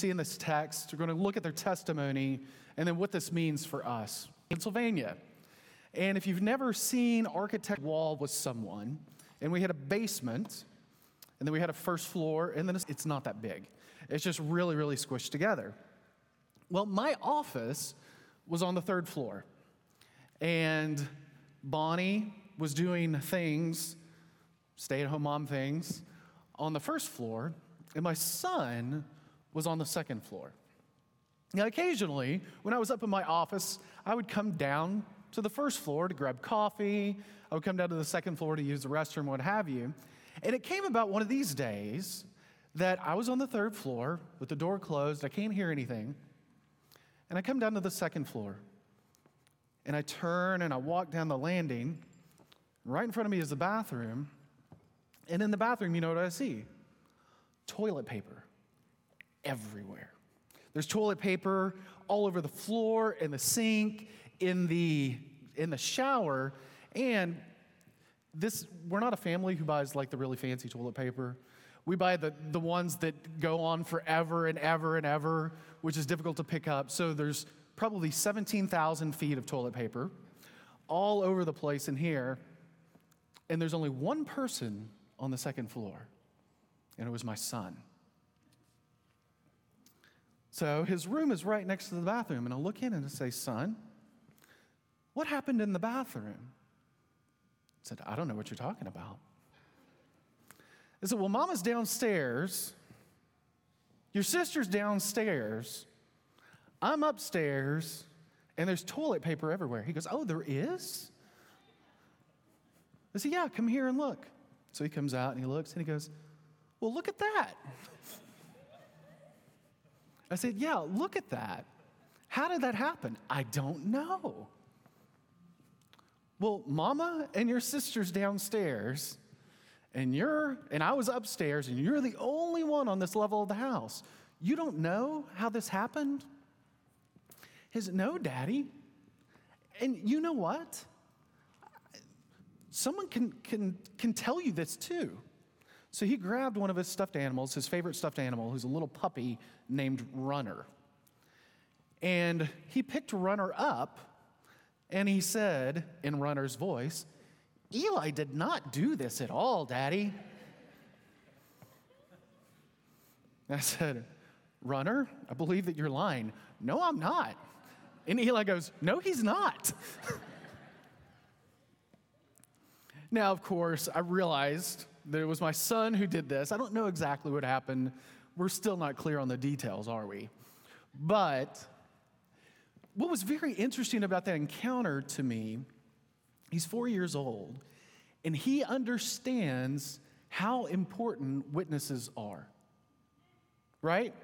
See in this text, we're going to look at their testimony and then what this means for us. Pennsylvania. And if you've never seen architect wall with someone, and we had a basement, and then we had a first floor, and then it's, it's not that big. It's just really, really squished together. Well, my office was on the third floor, and Bonnie was doing things, stay at home mom things, on the first floor, and my son was on the second floor. Now, occasionally, when I was up in my office, I would come down to the first floor to grab coffee. I would come down to the second floor to use the restroom, what have you. And it came about one of these days that I was on the third floor with the door closed. I can't hear anything. And I come down to the second floor. And I turn and I walk down the landing. Right in front of me is the bathroom. And in the bathroom, you know what I see? Toilet paper everywhere. There's toilet paper all over the floor, in the sink, in the, in the shower. And this, we're not a family who buys like the really fancy toilet paper. We buy the, the ones that go on forever and ever and ever, which is difficult to pick up. So there's probably 17,000 feet of toilet paper all over the place in here. And there's only one person on the second floor, and it was my son. So his room is right next to the bathroom, and I look in and I say, Son, what happened in the bathroom? I said, I don't know what you're talking about. I said, Well, mama's downstairs, your sister's downstairs, I'm upstairs, and there's toilet paper everywhere. He goes, Oh, there is? I said, Yeah, come here and look. So he comes out and he looks and he goes, Well, look at that. I said, Yeah, look at that. How did that happen? I don't know. Well, mama and your sister's downstairs, and you're, and I was upstairs, and you're the only one on this level of the house. You don't know how this happened? He said, No, Daddy. And you know what? Someone can, can, can tell you this too. So he grabbed one of his stuffed animals, his favorite stuffed animal, who's a little puppy named Runner. And he picked Runner up and he said, in Runner's voice, Eli did not do this at all, Daddy. I said, Runner, I believe that you're lying. No, I'm not. And Eli goes, No, he's not. now, of course, I realized it was my son who did this. I don't know exactly what happened. We're still not clear on the details, are we? But what was very interesting about that encounter to me, he's four years old, and he understands how important witnesses are. Right?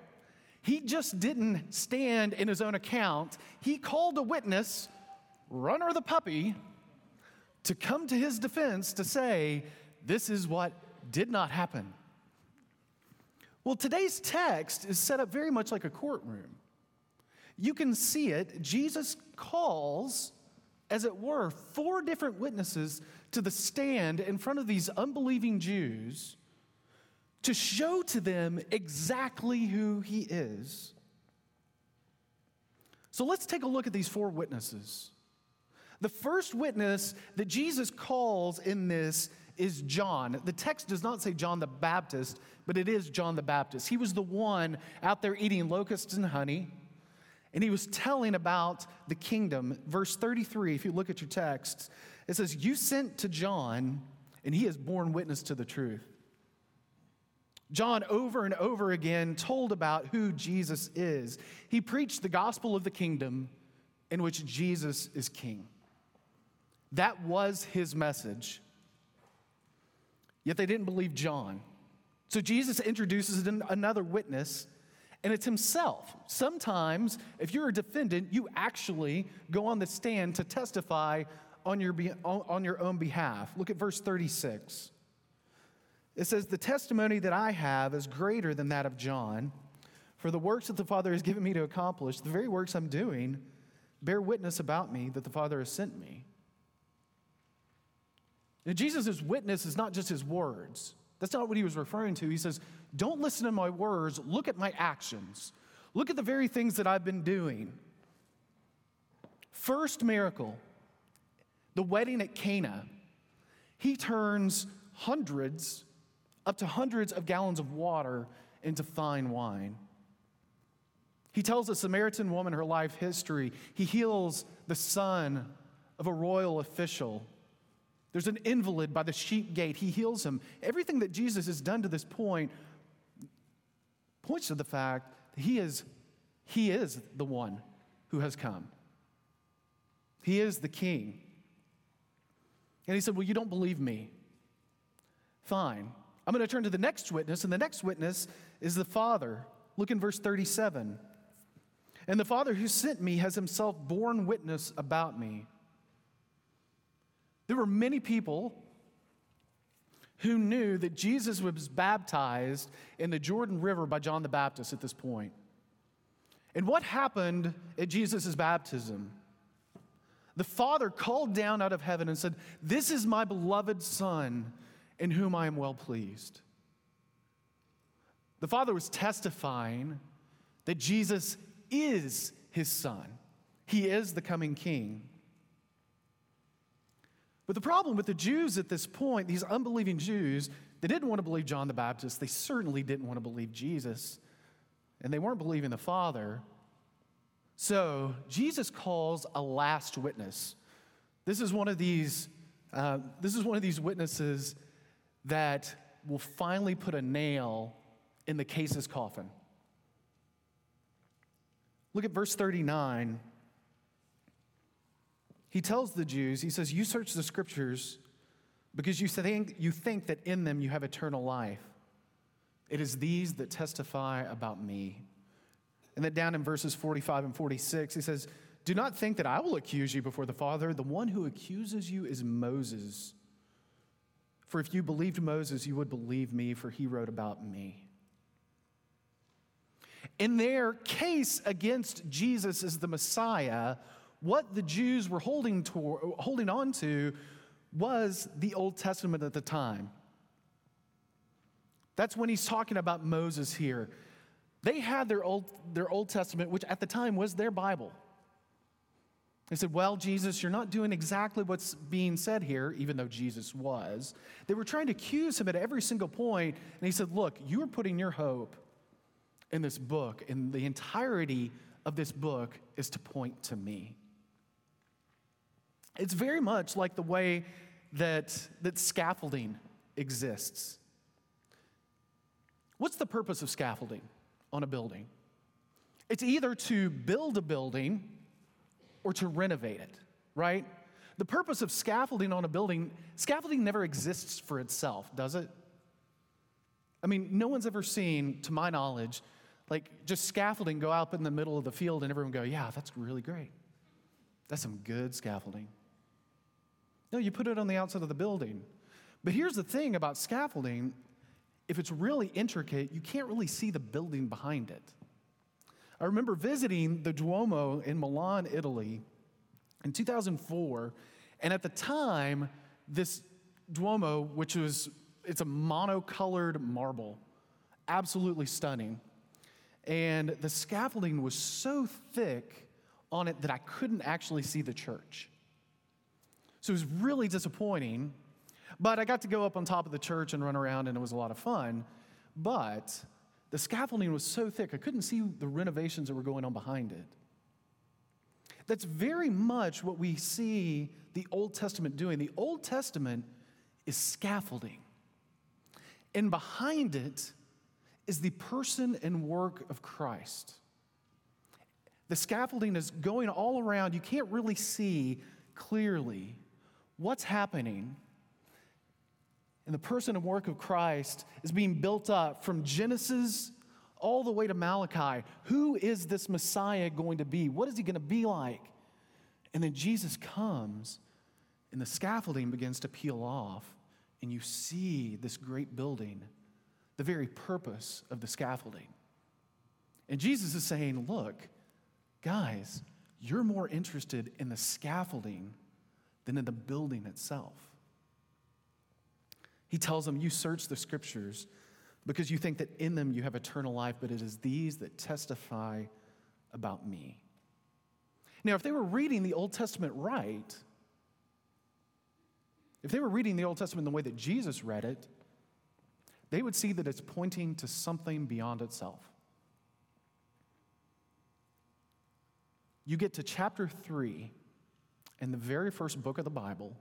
He just didn't stand in his own account. He called a witness, Runner the puppy, to come to his defense to say, This is what did not happen. Well, today's text is set up very much like a courtroom. You can see it. Jesus calls, as it were, four different witnesses to the stand in front of these unbelieving Jews to show to them exactly who he is. So let's take a look at these four witnesses. The first witness that Jesus calls in this is John. The text does not say John the Baptist, but it is John the Baptist. He was the one out there eating locusts and honey, and he was telling about the kingdom. Verse 33, if you look at your text, it says, You sent to John, and he has borne witness to the truth. John, over and over again, told about who Jesus is. He preached the gospel of the kingdom in which Jesus is king. That was his message. Yet they didn't believe John. So Jesus introduces another witness, and it's himself. Sometimes, if you're a defendant, you actually go on the stand to testify on your, on your own behalf. Look at verse 36. It says, The testimony that I have is greater than that of John. For the works that the Father has given me to accomplish, the very works I'm doing, bear witness about me that the Father has sent me. Now, Jesus' witness is not just his words. That's not what he was referring to. He says, Don't listen to my words, look at my actions. Look at the very things that I've been doing. First miracle, the wedding at Cana. He turns hundreds, up to hundreds of gallons of water into fine wine. He tells a Samaritan woman her life history. He heals the son of a royal official. There's an invalid by the sheep gate. He heals him. Everything that Jesus has done to this point points to the fact that he is, he is the one who has come. He is the king. And he said, Well, you don't believe me. Fine. I'm going to turn to the next witness, and the next witness is the Father. Look in verse 37. And the Father who sent me has himself borne witness about me. There were many people who knew that Jesus was baptized in the Jordan River by John the Baptist at this point. And what happened at Jesus' baptism? The Father called down out of heaven and said, This is my beloved Son in whom I am well pleased. The Father was testifying that Jesus is his Son, he is the coming King. But the problem with the Jews at this point, these unbelieving Jews, they didn't want to believe John the Baptist. They certainly didn't want to believe Jesus. And they weren't believing the Father. So Jesus calls a last witness. This is one of these, uh, this is one of these witnesses that will finally put a nail in the case's coffin. Look at verse 39 he tells the Jews, he says, You search the scriptures because you think, you think that in them you have eternal life. It is these that testify about me. And then down in verses 45 and 46, he says, Do not think that I will accuse you before the Father. The one who accuses you is Moses. For if you believed Moses, you would believe me, for he wrote about me. In their case against Jesus as the Messiah, what the Jews were holding, to, holding on to was the Old Testament at the time. That's when he's talking about Moses here. They had their Old, their Old Testament, which at the time was their Bible. They said, Well, Jesus, you're not doing exactly what's being said here, even though Jesus was. They were trying to accuse him at every single point, and he said, Look, you are putting your hope in this book, and the entirety of this book is to point to me. It's very much like the way that, that scaffolding exists. What's the purpose of scaffolding on a building? It's either to build a building or to renovate it, right? The purpose of scaffolding on a building, scaffolding never exists for itself, does it? I mean, no one's ever seen, to my knowledge, like just scaffolding go out in the middle of the field and everyone go, yeah, that's really great. That's some good scaffolding. No, you put it on the outside of the building. But here's the thing about scaffolding if it's really intricate, you can't really see the building behind it. I remember visiting the Duomo in Milan, Italy in 2004, and at the time, this Duomo, which was it's a monocolored marble, absolutely stunning. And the scaffolding was so thick on it that I couldn't actually see the church. So it was really disappointing. But I got to go up on top of the church and run around, and it was a lot of fun. But the scaffolding was so thick, I couldn't see the renovations that were going on behind it. That's very much what we see the Old Testament doing. The Old Testament is scaffolding, and behind it is the person and work of Christ. The scaffolding is going all around. You can't really see clearly what's happening in the person and work of Christ is being built up from Genesis all the way to Malachi. Who is this Messiah going to be? What is he going to be like? And then Jesus comes, and the scaffolding begins to peel off, and you see this great building, the very purpose of the scaffolding. And Jesus is saying, Look, guys, you're more interested in the scaffolding than in the building itself. He tells them, You search the scriptures, because you think that in them you have eternal life, but it is these that testify about me. Now, if they were reading the Old Testament right, if they were reading the Old Testament the way that Jesus read it, they would see that it's pointing to something beyond itself. You get to chapter 3 in the very first book of the Bible,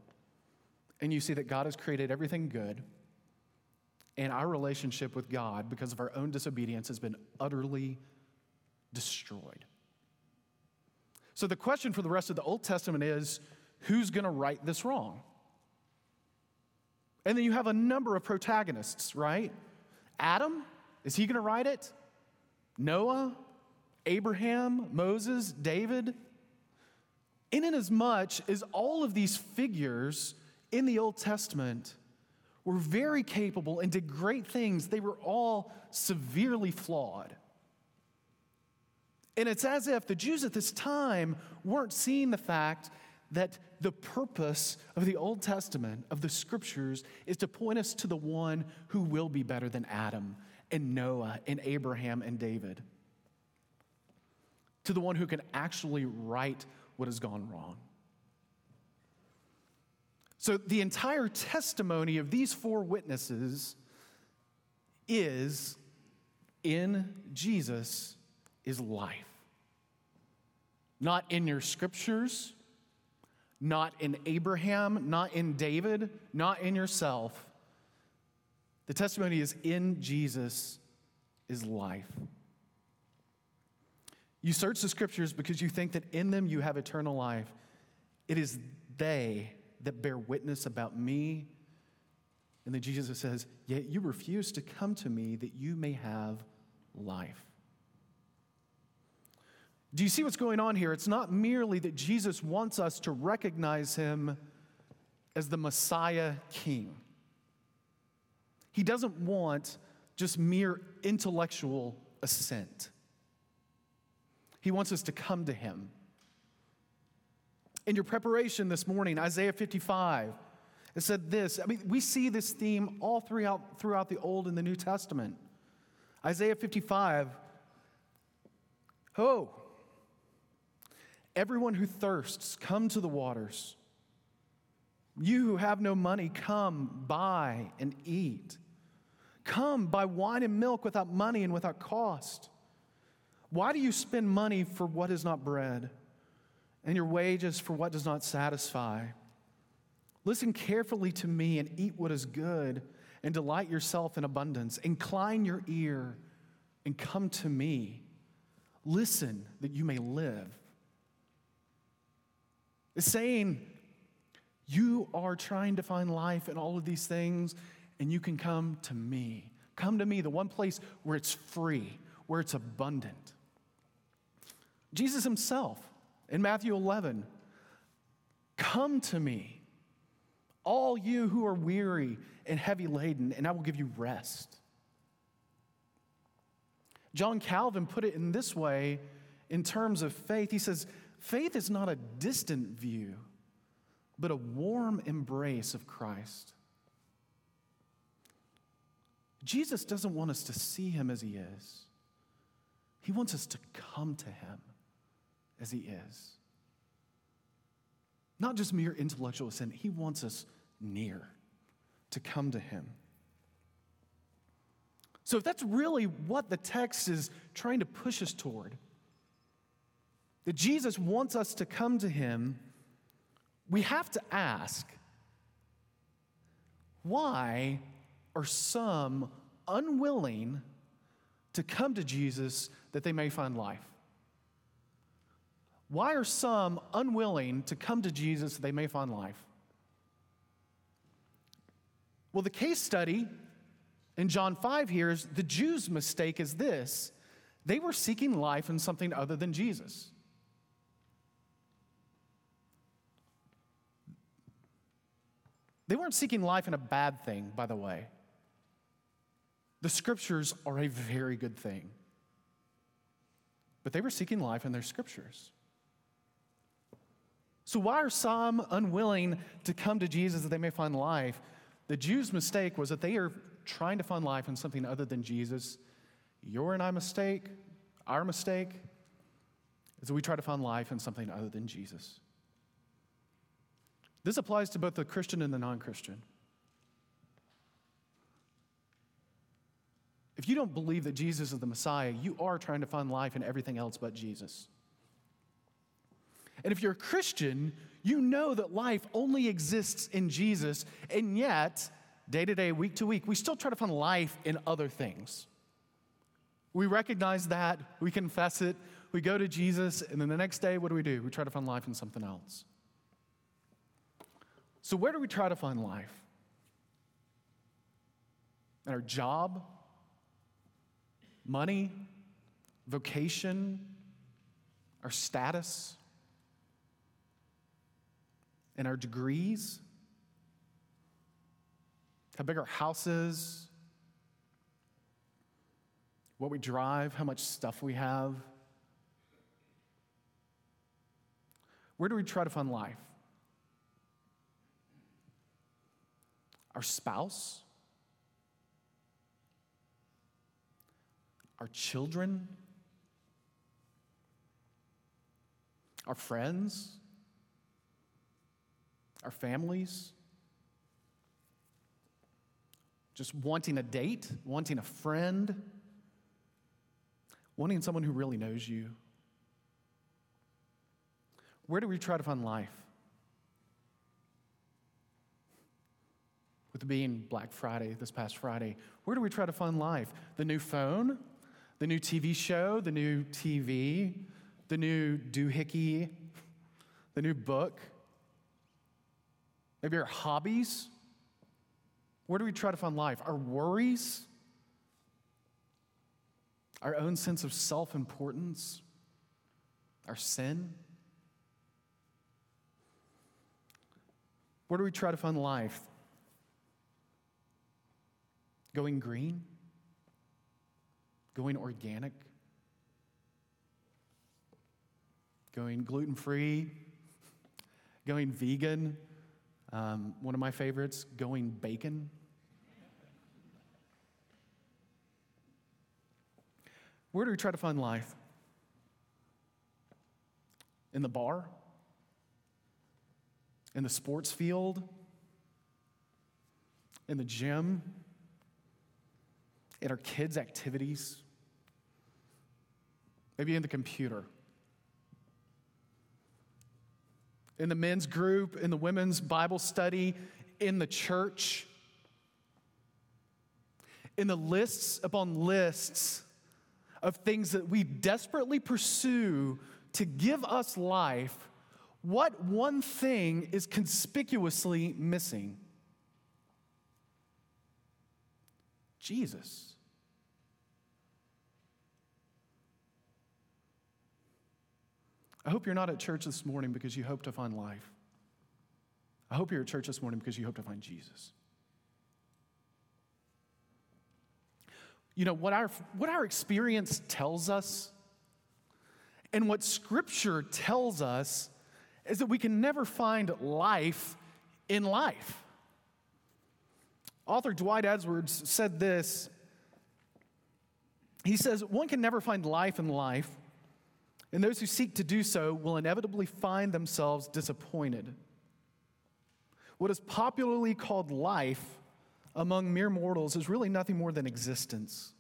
and you see that God has created everything good, and our relationship with God, because of our own disobedience, has been utterly destroyed. So the question for the rest of the Old Testament is who's going to right this wrong? And then you have a number of protagonists, right? Adam, is he going to write it? Noah, Abraham, Moses, David. In as much as all of these figures in the Old Testament were very capable and did great things, they were all severely flawed. And it's as if the Jews at this time weren't seeing the fact that the purpose of the Old Testament, of the scriptures, is to point us to the one who will be better than Adam and Noah and Abraham and David, to the one who can actually right what has gone wrong. So, the entire testimony of these four witnesses is in Jesus is life. Not in your scriptures, not in Abraham, not in David, not in yourself. The testimony is in Jesus is life. You search the scriptures because you think that in them you have eternal life. It is they that bear witness about me. And then Jesus says, Yet you refuse to come to me that you may have life. Do you see what's going on here? It's not merely that Jesus wants us to recognize him as the Messiah King. He doesn't want just mere intellectual assent. He wants us to come to him. In your preparation this morning, Isaiah 55, it said this. I mean, we see this theme all throughout, throughout the Old and the New Testament. Isaiah 55, oh, Everyone who thirsts, come to the waters. You who have no money, come, buy and eat. Come, buy wine and milk without money and without cost. Why do you spend money for what is not bread, and your wages for what does not satisfy? Listen carefully to me and eat what is good, and delight yourself in abundance. Incline your ear and come to me. Listen that you may live. It's saying you are trying to find life in all of these things, and you can come to me. Come to me, the one place where it's free, where it's abundant. Jesus himself in Matthew 11, come to me, all you who are weary and heavy laden, and I will give you rest. John Calvin put it in this way in terms of faith. He says, Faith is not a distant view, but a warm embrace of Christ. Jesus doesn't want us to see him as he is, he wants us to come to him as he is. Not just mere intellectual assent, he wants us near to come to him. So, if that's really what the text is trying to push us toward, that Jesus wants us to come to him, we have to ask why are some unwilling to come to Jesus that they may find life? Why are some unwilling to come to Jesus that they may find life? Well, the case study in John 5 here is the Jews' mistake is this they were seeking life in something other than Jesus. They weren't seeking life in a bad thing, by the way. The scriptures are a very good thing. But they were seeking life in their scriptures. So, why are some unwilling to come to Jesus that they may find life? The Jews' mistake was that they are trying to find life in something other than Jesus, your and I mistake, our mistake, is that we try to find life in something other than Jesus. This applies to both the Christian and the non Christian. If you don't believe that Jesus is the Messiah, you are trying to find life in everything else but Jesus. And if you're a Christian, you know that life only exists in Jesus, and yet, day to day, week to week, we still try to find life in other things. We recognize that, we confess it, we go to Jesus, and then the next day, what do we do? We try to find life in something else. So, where do we try to find life? In our job, money, vocation, our status, and our degrees, how big our house is, what we drive, how much stuff we have. Where do we try to find life? Our spouse? Our children? Our friends? Our families? Just wanting a date, wanting a friend, wanting someone who really knows you. Where do we try to find life? With being Black Friday, this past Friday, where do we try to find life? The new phone, the new TV show, the new TV, the new doohickey, the new book, maybe our hobbies. Where do we try to find life? Our worries, our own sense of self importance, our sin. Where do we try to find life? Going green? Going organic? Going gluten free? Going vegan? Um, one of my favorites, going bacon. Where do we try to find life? In the bar? In the sports field? In the gym? In our kids' activities? Maybe in the computer? In the men's group, in the women's Bible study, in the church, in the lists upon lists of things that we desperately pursue to give us life, what one thing is conspicuously missing? Jesus. I hope you're not at church this morning because you hope to find life. I hope you're at church this morning because you hope to find Jesus. You know, what our, what our experience tells us and what Scripture tells us is that we can never find life in life. Author Dwight Edwards said this. He says, One can never find life in life and those who seek to do so will inevitably find themselves disappointed. What is popularly called life among mere mortals is really nothing more than existence.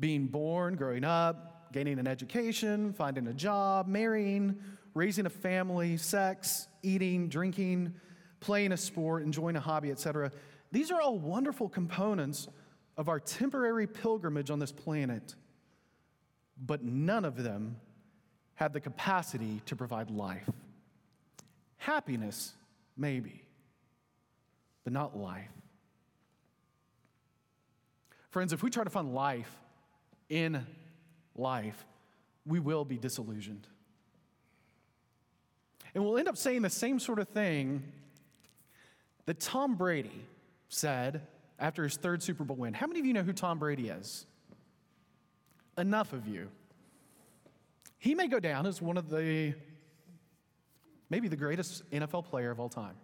Being born, growing up, gaining an education, finding a job, marrying, raising a family, sex, eating, drinking, playing a sport, enjoying a hobby, etc. These are all wonderful components of our temporary pilgrimage on this planet, but none of them have the capacity to provide life. Happiness, maybe, but not life. Friends, if we try to find life in life, we will be disillusioned. And we'll end up saying the same sort of thing that Tom Brady said after his third Super Bowl win. How many of you know who Tom Brady is? Enough of you. He may go down as one of the, maybe the greatest NFL player of all time.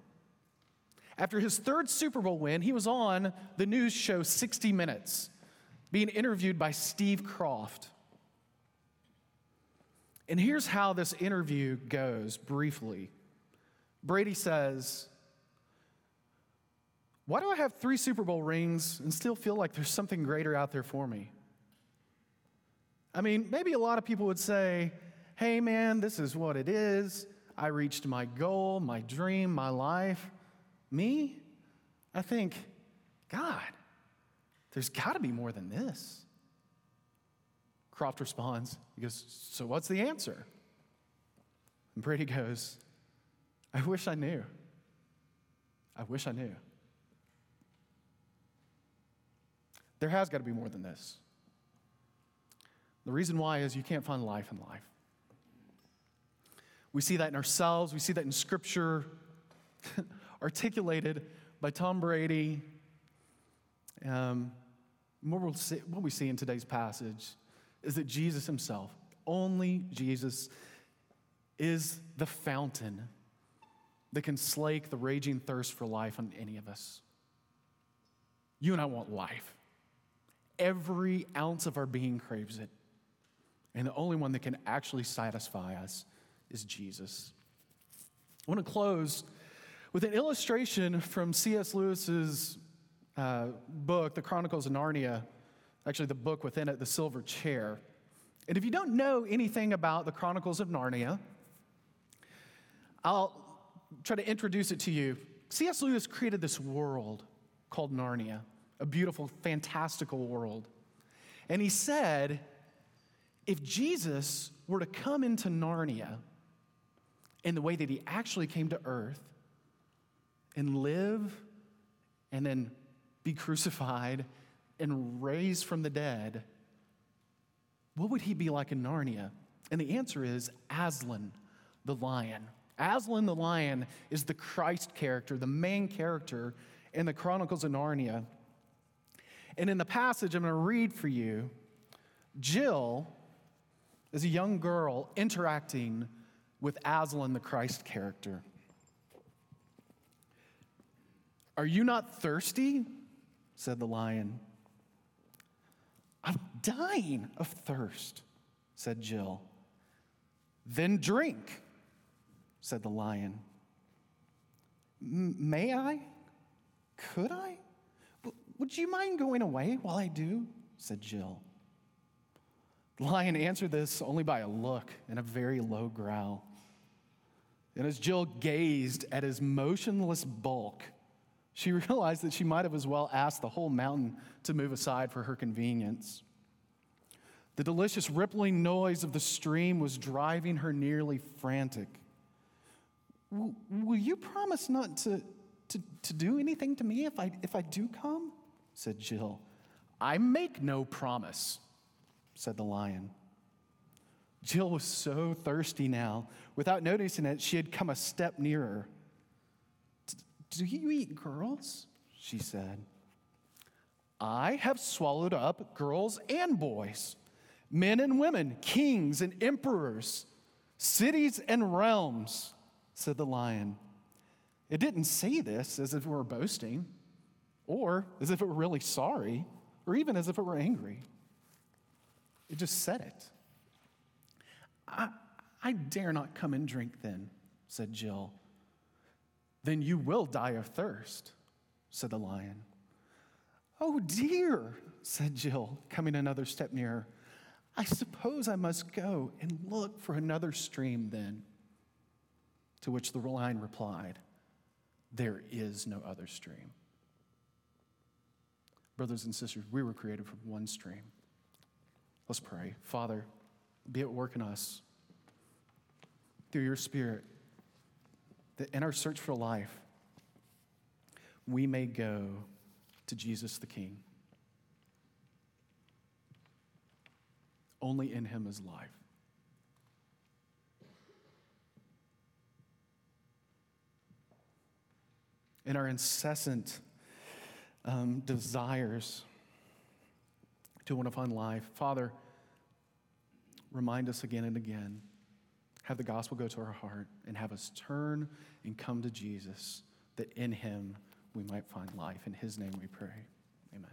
After his third Super Bowl win, he was on the news show 60 Minutes, being interviewed by Steve Kroft. And here's how this interview goes briefly. Brady says, Why do I have three Super Bowl rings and still feel like there's something greater out there for me? I mean, maybe a lot of people would say, Hey, man, this is what it is. I reached my goal, my dream, my life. Me? I think, God, there's got to be more than this. Kroft responds, he goes, So what's the answer? And Brady goes, I wish I knew. I wish I knew. There has got to be more than this. The reason why is you can't find life in life. We see that in ourselves, we see that in Scripture, articulated by Tom Brady. Um, what, we'll see, what we see in today's passage is that Jesus himself, only Jesus, is the fountain that can slake the raging thirst for life on any of us. You and I want life. Every ounce of our being craves it. And the only one that can actually satisfy us is Jesus. I want to close with an illustration from C.S. Lewis's uh, book, The Chronicles of Narnia, actually, the book within it, The Silver Chair. And if you don't know anything about the Chronicles of Narnia, I'll try to introduce it to you. C.S. Lewis created this world called Narnia, a beautiful, fantastical world. And he said, if Jesus were to come into Narnia in the way that he actually came to earth and live and then be crucified and raised from the dead, what would he be like in Narnia? And the answer is Aslan, the lion. Aslan the lion is the Christ character, the main character in the Chronicles of Narnia. And in the passage I'm going to read for you, Jill is a young girl interacting with Aslan, the Christ character. Are you not thirsty? said the lion. I'm dying of thirst, said Jill. Then drink, said the lion. May I? Could I? Would you mind going away while I do? said Jill. Lion answered this only by a look and a very low growl. And as Jill gazed at his motionless bulk, she realized that she might have as well asked the whole mountain to move aside for her convenience. The delicious rippling noise of the stream was driving her nearly frantic. Will you promise not to, to, to do anything to me if I, if I do come? said Jill. I make no promise, said the lion. Jill was so thirsty now. Without noticing it, she had come a step nearer. Do you eat girls? She said. I have swallowed up girls and boys, men and women, kings and emperors, cities and realms, said the lion. It didn't say this as if it were boasting, or as if it were really sorry, or even as if it were angry. It just said it. I, I dare not come and drink then, said Jill. Then you will die of thirst, said the lion. Oh dear, said Jill, coming another step nearer. I suppose I must go and look for another stream then. To which the lion replied, There is no other stream. Brothers and sisters, we were created from one stream. Let's pray. Father, be at work in us through your Spirit that in our search for life, we may go to Jesus the King. Only in him is life. In our incessant um, desires to want to find life, Father, remind us again and again have the gospel go to our heart and have us turn and come to Jesus, that in him we might find life. In his name we pray. Amen.